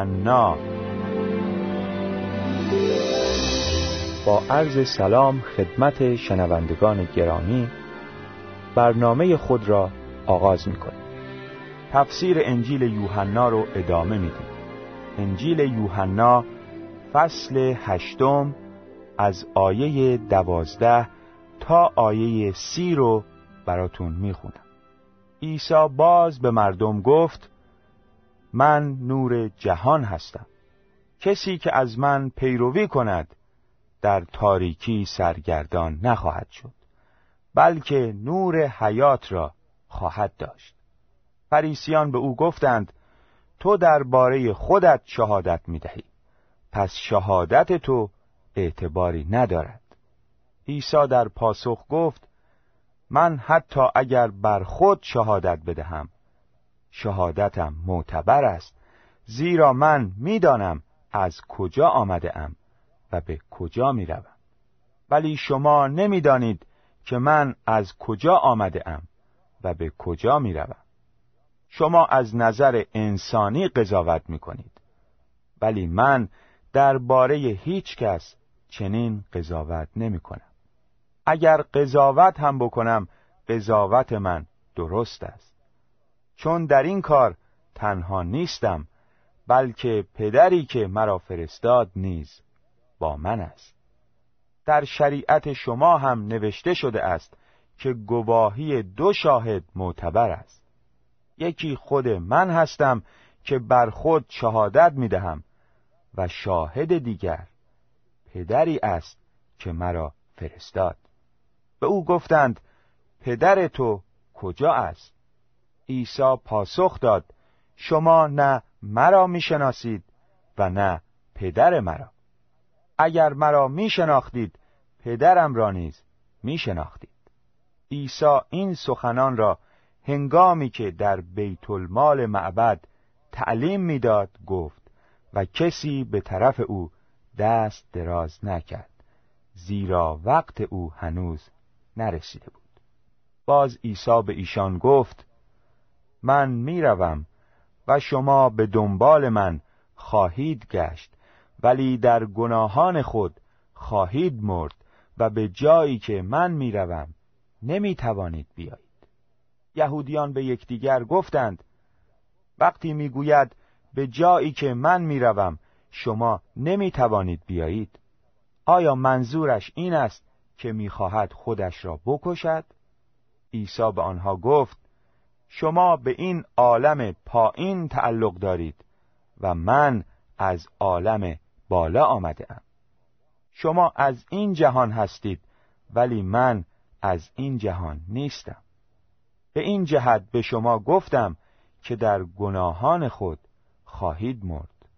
یوحنا با عرض سلام خدمت شنوندگان گرامی برنامه خود را آغاز می کنیم تفسیر انجیل یوحنا رو ادامه میدیم. انجیل یوحنا فصل هشتم از آیه دوازده تا آیه سی رو براتون می‌خونم. عیسی باز به مردم گفت من نور جهان هستم. کسی که از من پیروی کند در تاریکی سرگردان نخواهد شد بلکه نور حیات را خواهد داشت. فریسیان به او گفتند تو درباره خودت شهادت می‌دهی پس شهادت تو اعتباری ندارد. عیسی در پاسخ گفت من حتی اگر بر خود شهادت بدهم شهادتم معتبر است زیرا من می‌دانم از کجا آمده ام و به کجا می روم. ولی شما نمی‌دانید که من از کجا آمده ام و به کجا می روم. شما از نظر انسانی قضاوت می کنید ولی من درباره هیچ کس چنین قضاوت نمی کنم اگر قضاوت هم بکنم قضاوت من درست است چون در این کار تنها نیستم بلکه پدری که مرا فرستاد نیز با من است. در شریعت شما هم نوشته شده است که گواهی دو شاهد معتبر است. یکی خود من هستم که بر خود شهادت می دهم و شاهد دیگر پدری است که مرا فرستاد. به او گفتند پدر تو کجا است؟ عیسی پاسخ داد شما نه مرا می‌شناسید و نه پدر مرا. اگر مرا میشناختید پدرم را نیز میشناختید. عیسی این سخنان را هنگامی که در بیت المال معبد تعلیم می‌داد گفت و کسی به طرف او دست دراز نکرد زیرا وقت او هنوز نرسیده بود. باز عیسی به ایشان گفت من می‌روم و شما به دنبال من خواهید گشت ولی در گناهان خود خواهید مرد و به جایی که من می‌روم نمی‌توانید بیایید. یهودیان به یکدیگر گفتند وقتی می‌گوید به جایی که من می‌روم شما نمی‌توانید بیایید آیا منظورش این است که می‌خواهد خودش را بکشد؟ عیسی به آنها گفت شما به این عالم پایین تعلق دارید و من از عالم بالا آمده ام شما از این جهان هستید ولی من از این جهان نیستم. به این جهت به شما گفتم که در گناهان خود خواهید مرد.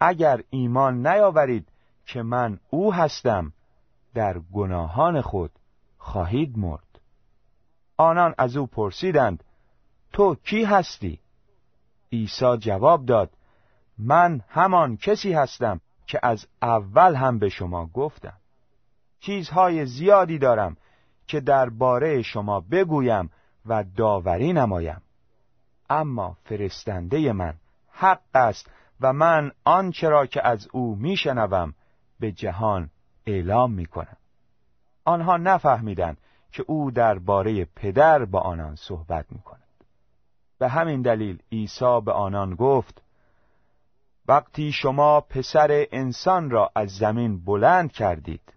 اگر ایمان نیاورید که من او هستم در گناهان خود خواهید مرد. آنان از او پرسیدند تو کی هستی؟ عیسی جواب داد من همان کسی هستم که از اول هم به شما گفتم. چیزهای زیادی دارم که درباره شما بگویم و داوری نمایم. اما فرستنده من حق است و من آنچه را که از او میشنوم به جهان اعلام می‌کنم. آنها نفهمیدند که او درباره پدر با آنان صحبت می‌کند. به همین دلیل عیسی به آنان گفت وقتی شما پسر انسان را از زمین بلند کردید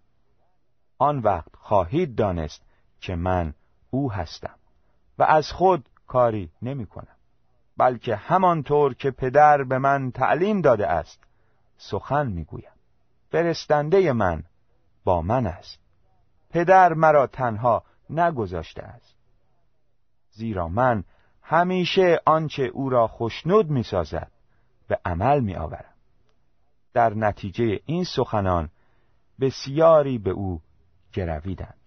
آن وقت خواهید دانست که من او هستم و از خود کاری نمی کنم بلکه همانطور که پدر به من تعلیم داده است سخن می‌گویم فرستنده من با من است. پدر مرا تنها نگذاشته است زیرا من همیشه آنچه او را خشنود می‌سازد به عمل می آورم. در نتیجه این سخنان بسیاری به او گرویدند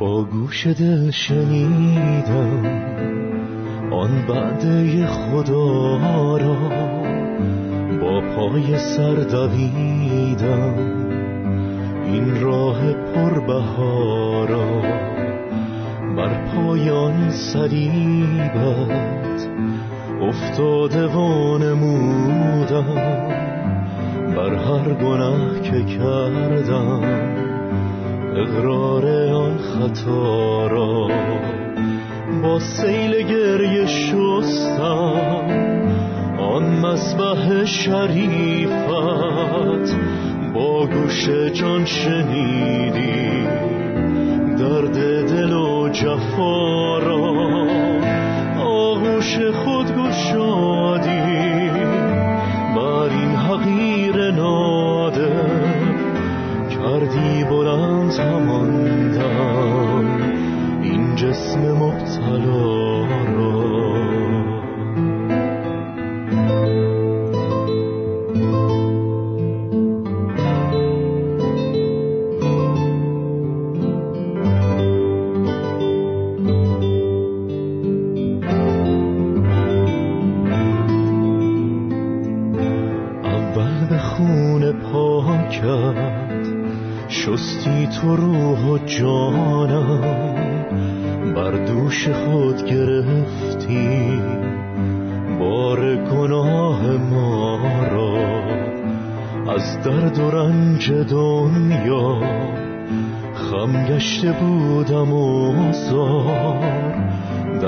با گوش دل شنیدم آن بعده خدا را پای سر دویدم. این راه پربهارا بر پایان صلیبت افتاده وانمودم بر هر گناه که کردم اقرار آن خطا را با سیل گریه شستم. آن مسبح شریفت با گوش جان شنیدی. درد دل و جفا را آغوش خود گشادی. بر این حقیر نادر کردی بلند هماندم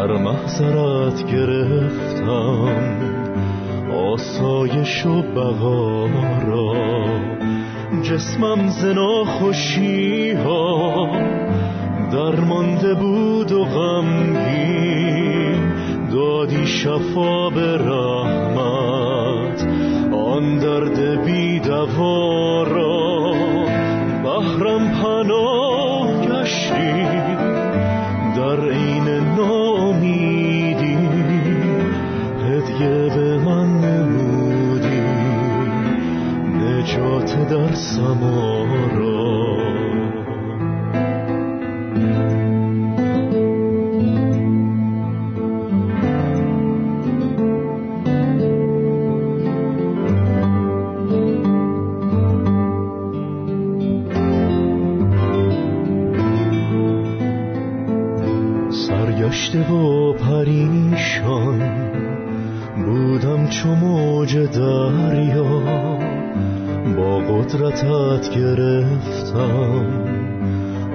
در محضرت گرفتم. آسایش و بقا را جسمم زنا خوشی ها درمانده بود و غمگین. دادی شفا به رحمت آن درد بی را نجات در سمارا. سرگشته و پریشان بودم چو موج دریا. قدرتت گرفتم.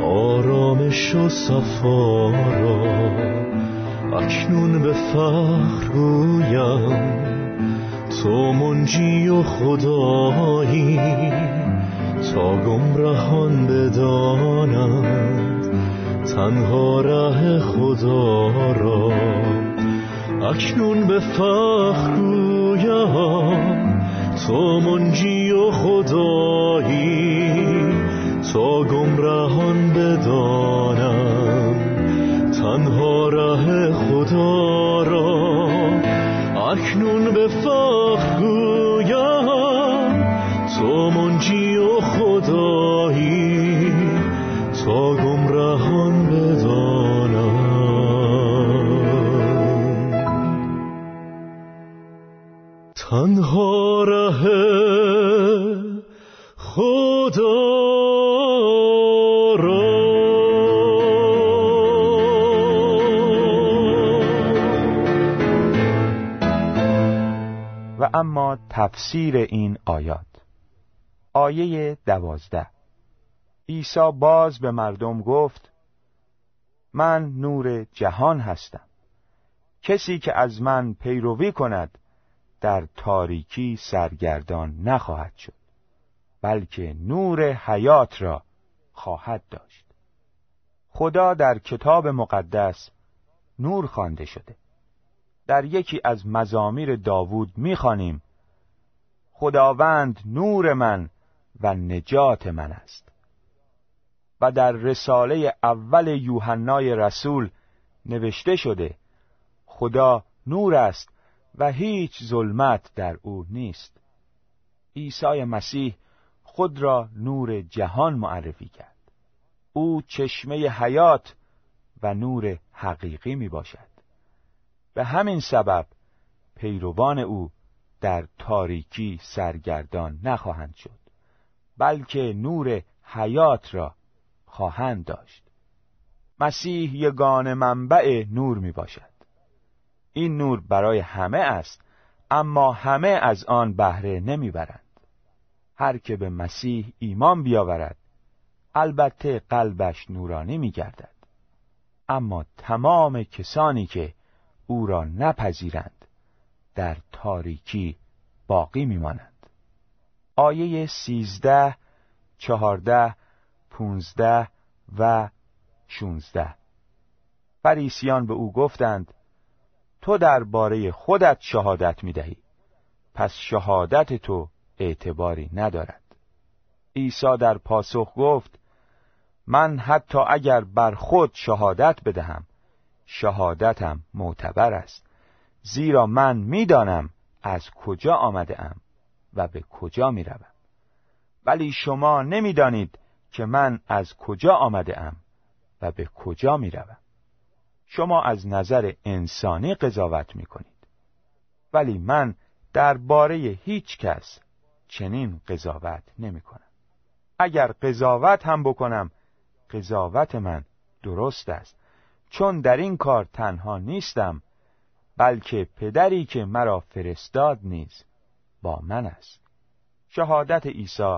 آرامش و صفا را اکنون به فخر گویم. تو منجی و خدایی تا گمرهان بدانند. تنها ره خدا را اکنون به فخر گویم. تو منجی خدایی تا گمرهان بدانم تنها ره خدا را. اکنون به تفسیر این آیات. آیه دوازده. عیسی باز به مردم گفت من نور جهان هستم. کسی که از من پیروی کند در تاریکی سرگردان نخواهد شد بلکه نور حیات را خواهد داشت. خدا در کتاب مقدس نور خوانده شده. در یکی از مزامیر داوود می‌خوانیم خداوند نور من و نجات من است. و در رساله اول یوحنای رسول نوشته شده خدا نور است و هیچ ظلمت در او نیست. عیسی مسیح خود را نور جهان معرفی کرد. او چشمه حیات و نور حقیقی می باشد به همین سبب پیروان او در تاریکی سرگردان نخواهند شد بلکه نور حیات را خواهند داشت. مسیح یگان منبع نور می باشد این نور برای همه است اما همه از آن بهره نمی‌برند. هر که به مسیح ایمان بیاورد البته قلبش نورانی می گردد اما تمام کسانی که او را نپذیرند در تاریکی باقی میمانند آیه سیزده چهارده پونزده و شونزده. فریسیان به او گفتند تو درباره خودت شهادت می دهی پس شهادت تو اعتباری ندارد. عیسی در پاسخ گفت من حتی اگر بر خود شهادت بدهم شهادتم معتبر است. زیرا من می‌دانم از کجا آمده ام و به کجا می روم. ولی شما نمی‌دانید که من از کجا آمده ام و به کجا می روم. شما از نظر انسانی قضاوت می کنید ولی من درباره هیچ کس چنین قضاوت نمی کنم اگر قضاوت هم بکنم قضاوت من درست است چون در این کار تنها نیستم بلکه پدری که مرا فرستاد نیز با من است شهادت عیسی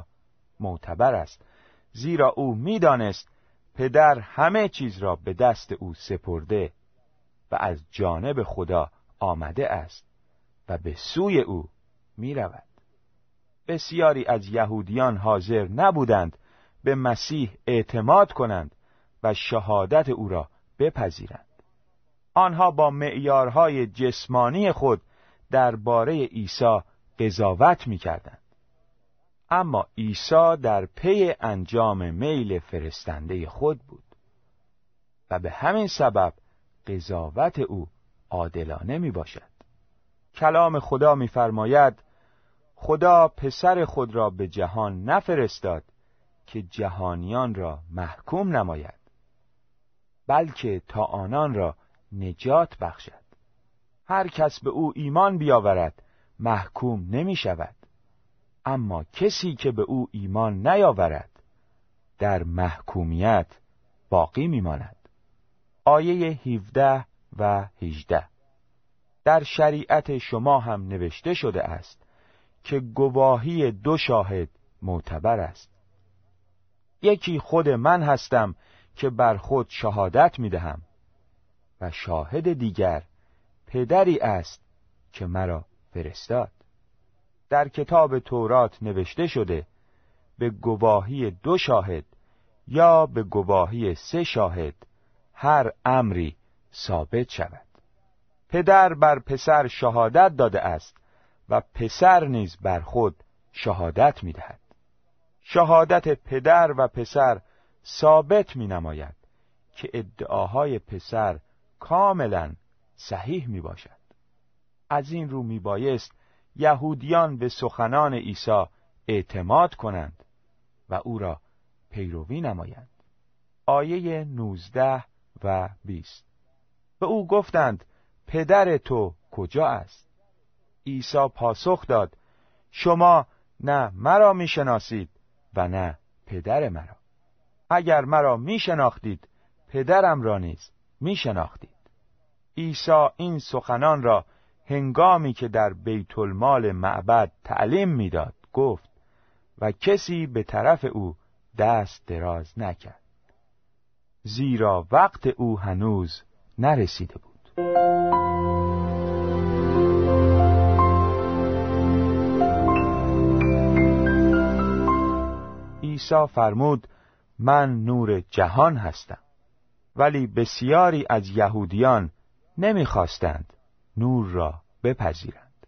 معتبر است زیرا او می‌دانست پدر همه چیز را به دست او سپرده و از جانب خدا آمده است و به سوی او می رود. بسیاری از یهودیان حاضر نبودند به مسیح اعتماد کنند و شهادت او را بپذیرند. آنها با معیارهای جسمانی خود درباره عیسی قضاوت می کردند. اما عیسی در پی انجام میل فرستنده خود بود و به همین سبب قضاوت او عادلانه می باشد کلام خدا میفرماید خدا پسر خود را به جهان نفرستاد که جهانیان را محکوم نماید بلکه تا آنان را نجات بخشد. هر کس به او ایمان بیاورد محکوم نمی شود اما کسی که به او ایمان نیاورد در محکومیت باقی میماند. آیه 17 و 18 در شریعت شما هم نوشته شده است که گواهی دو شاهد معتبر است. یکی خود من هستم که بر خود شهادت می دهم و شاهد دیگر پدری است که مرا فرستاد در کتاب تورات نوشته شده به گواهی دو شاهد یا به گواهی سه شاهد هر امری ثابت شود پدر بر پسر شهادت داده است و پسر نیز بر خود شهادت می دهد. شهادت پدر و پسر ثابت می نماید که ادعاهای پسر کاملا صحیح می باشد. از این رو می بایست یهودیان به سخنان عیسی اعتماد کنند و او را پیروی نمایند. آیه 19 و 20 به او گفتند پدر تو کجا است؟ عیسی پاسخ داد شما نه مرا می‌شناسید و نه پدر مرا. اگر مرا میشناختید پدرم را نیز میشناختید. عیسی این سخنان را هنگامی که در بیت المال معبد تعلیم می‌داد گفت و کسی به طرف او دست دراز نکرد. زیرا وقت او هنوز نرسیده بود. عیسی فرمود من نور جهان هستم ولی بسیاری از یهودیان نمی‌خواستند نور را بپذیرند.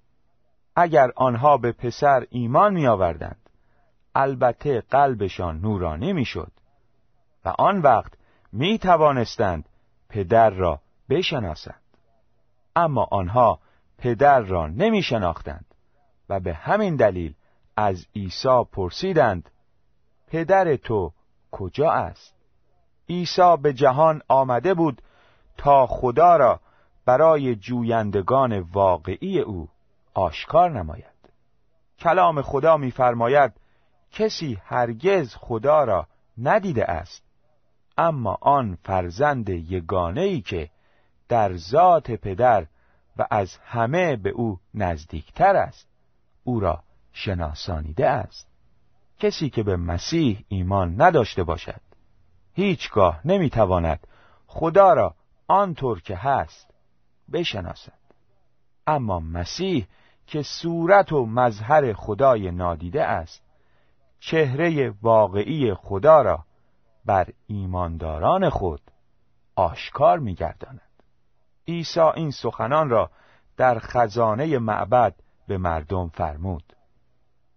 اگر آنها به پسر ایمان می آوردند البته قلبشان نورانی می‌شد و آن وقت می توانستند پدر را بشناسند. اما آنها پدر را نمی شناختند و به همین دلیل از عیسی پرسیدند پدر تو کجا است؟ عیسی به جهان آمده بود تا خدا را برای جویندگان واقعی او آشکار نماید. کلام خدا می‌فرماید کسی هرگز خدا را ندیده است اما آن فرزند یگانه ای که در ذات پدر و از همه به او نزدیکتر است او را شناسانیده است. کسی که به مسیح ایمان نداشته باشد هیچگاه نمی‌تواند خدا را آنطور که هست بشناسد. اما مسیح که صورت و مظهر خدای نادیده است چهره واقعی خدا را بر ایمانداران خود آشکار میگرداند. عیسی این سخنان را در خزانه معبد به مردم فرمود.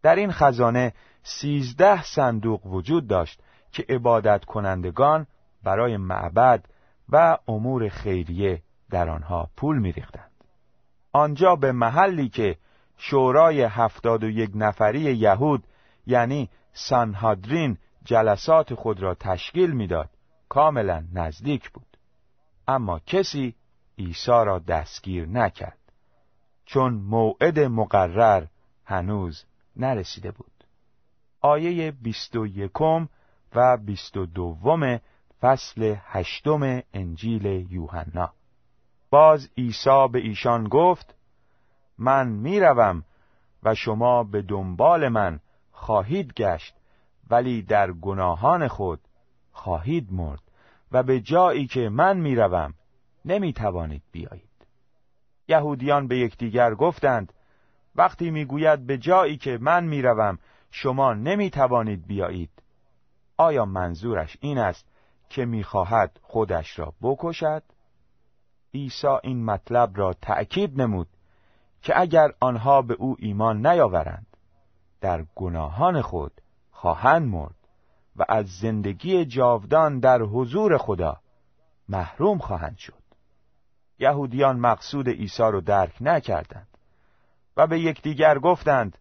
در این خزانه سیزده صندوق وجود داشت که عبادت کنندگان برای معبد و امور خیریه در آنها پول میریختند. آنجا به محلی که شورای هفتاد و یک نفری یهود یعنی سانهادرین جلسات خود را تشکیل می‌داد کاملا نزدیک بود. اما کسی عیسی را دستگیر نکرد. چون موعد مقرر هنوز نرسیده بود. آیه بیست و یکم و بیست و دوم فصل هشتم انجیل یوحنا باز عیسی به ایشان گفت من می‌روم و شما به دنبال من خواهید گشت ولی در گناهان خود خواهید مرد و به جایی که من می‌روم نمی‌توانید بیایید. یهودیان به یکدیگر گفتند وقتی می‌گوید به جایی که من می‌روم شما نمی‌توانید بیایید آیا منظورش این است که می‌خواهد خودش را بکشد؟ عیسی این مطلب را تأکید نمود که اگر آنها به او ایمان نیاورند در گناهان خود خواهند مرد و از زندگی جاودان در حضور خدا محروم خواهند شد. یهودیان مقصود عیسی را درک نکردند و به یکدیگر گفتند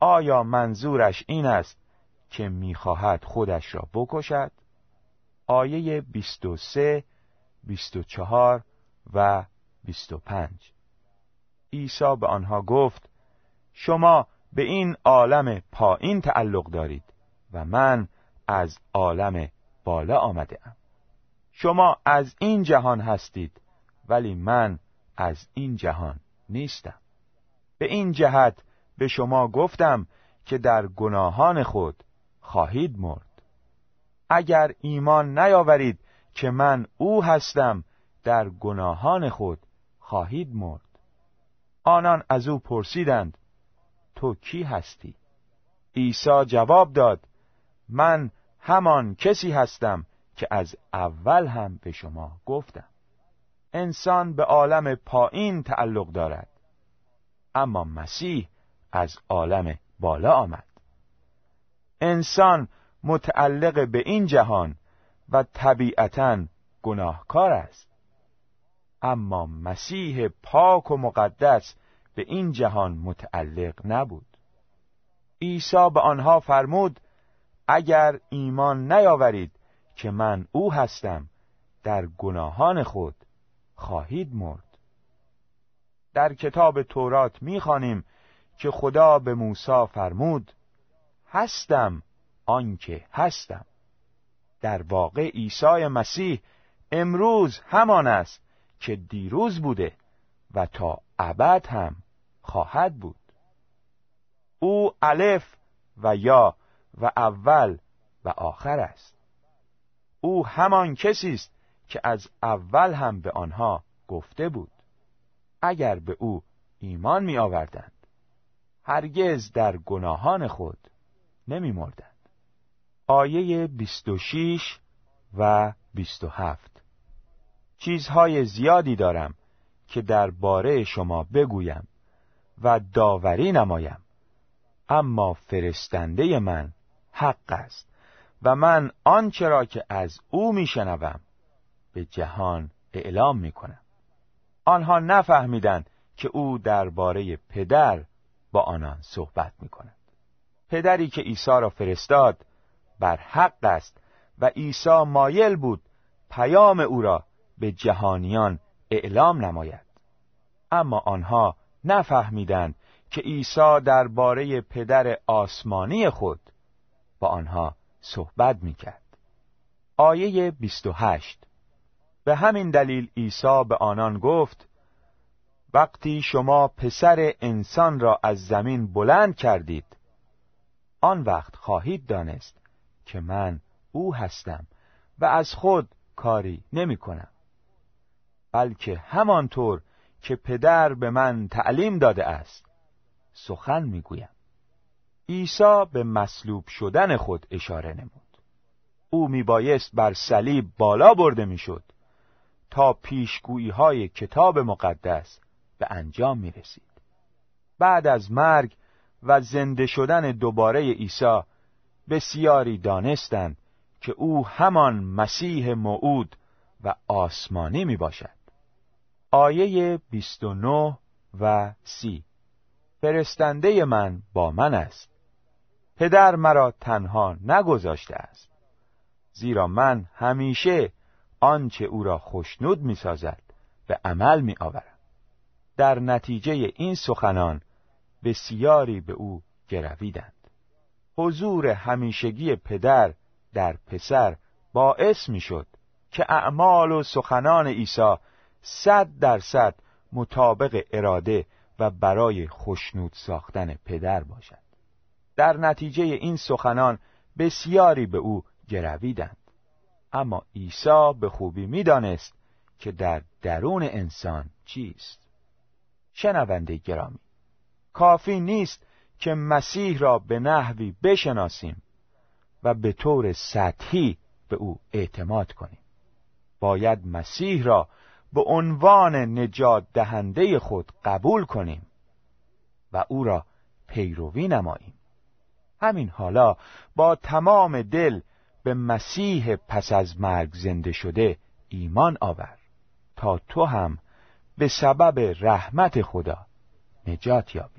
آیا منظورش این است که می‌خواهد خودش را بکشد؟ آیه 23 24 و 25 عیسی به آنها گفت شما به این عالم پایین تعلق دارید و من از عالم بالا آمده ام. شما از این جهان هستید ولی من از این جهان نیستم. به این جهت به شما گفتم که در گناهان خود خواهید مرد. اگر ایمان نیاورید که من او هستم در گناهان خود خواهید مرد. آنان از او پرسیدند تو کی هستی؟ عیسی جواب داد من همان کسی هستم که از اول هم به شما گفتم. انسان به عالم پایین تعلق دارد اما مسیح از عالم بالا آمد. انسان متعلق به این جهان و طبیعتا گناهکار است. اما مسیح پاک و مقدس به این جهان متعلق نبود. عیسی به آنها فرمود اگر ایمان نیاورید که من او هستم در گناهان خود خواهید مرد. در کتاب تورات می‌خوانیم که خدا به موسی فرمود هستم آنکه هستم. در واقع عیسی مسیح امروز همان است که دیروز بوده و تا ابد هم خواهد بود. او الف و یا و اول و آخر است. او همان کسی است که از اول هم به آنها گفته بود. اگر به او ایمان می آوردند هرگز در گناهان خود نمی مردند. آیه 26 و 27 چیزهای زیادی دارم که در باره شما بگویم و داوری نمایم. اما فرستنده من حق است و من آنچه را که از او میشنوم به جهان اعلام می‌کنم. آنها نفهمیدند که او درباره پدر با آنان صحبت می‌کند. پدری که عیسی را فرستاد بر حق است و عیسی مایل بود پیام او را به جهانیان اعلام نماید. اما آنها نفهمیدند که عیسی درباره پدر آسمانی خود با آنها صحبت می‌کرد. آیه 28 به همین دلیل عیسی به آنان گفت وقتی شما پسر انسان را از زمین بلند کردید آن وقت خواهید دانست که من او هستم و از خود کاری نمی کنم بلکه همانطور که پدر به من تعلیم داده است سخن می‌گویم عیسی به مصلوب شدن خود اشاره نمود او میبایست بر صلیب بالا برده می‌شد تا پیشگویی های کتاب مقدس به انجام می رسید. بعد از مرگ و زنده شدن دوباره عیسی بسیاری دانستند که او همان مسیح موعود و آسمانی می باشد. آیه 29 و 30 فرستنده من با من است. پدر مرا تنها نگذاشته است. زیرا من همیشه آنچه او را خوشنود می سازد به عمل می آورم در نتیجه این سخنان بسیاری به او گرویدند. حضور همیشگی پدر در پسر باعث می شد که اعمال و سخنان عیسی صد درصد مطابق اراده و برای خشنود ساختن پدر باشد. در نتیجه این سخنان بسیاری به او گرویدند. اما عیسی به خوبی می‌دانست که در درون انسان چیست. شنونده گرامی کافی نیست که مسیح را به نحوی بشناسیم و به طور سطحی به او اعتماد کنیم. باید مسیح را به عنوان نجات دهنده خود قبول کنیم و او را پیروی نماییم. همین حالا با تمام دل به مسیح پس از مرگ زنده شده ایمان آور تا تو هم به سبب رحمت خدا نجات یابی.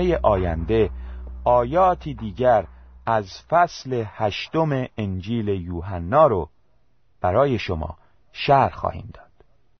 برنامه آینده آیاتی دیگر از فصل هشتم انجیل یوحنا رو برای شما شرح خواهیم داد.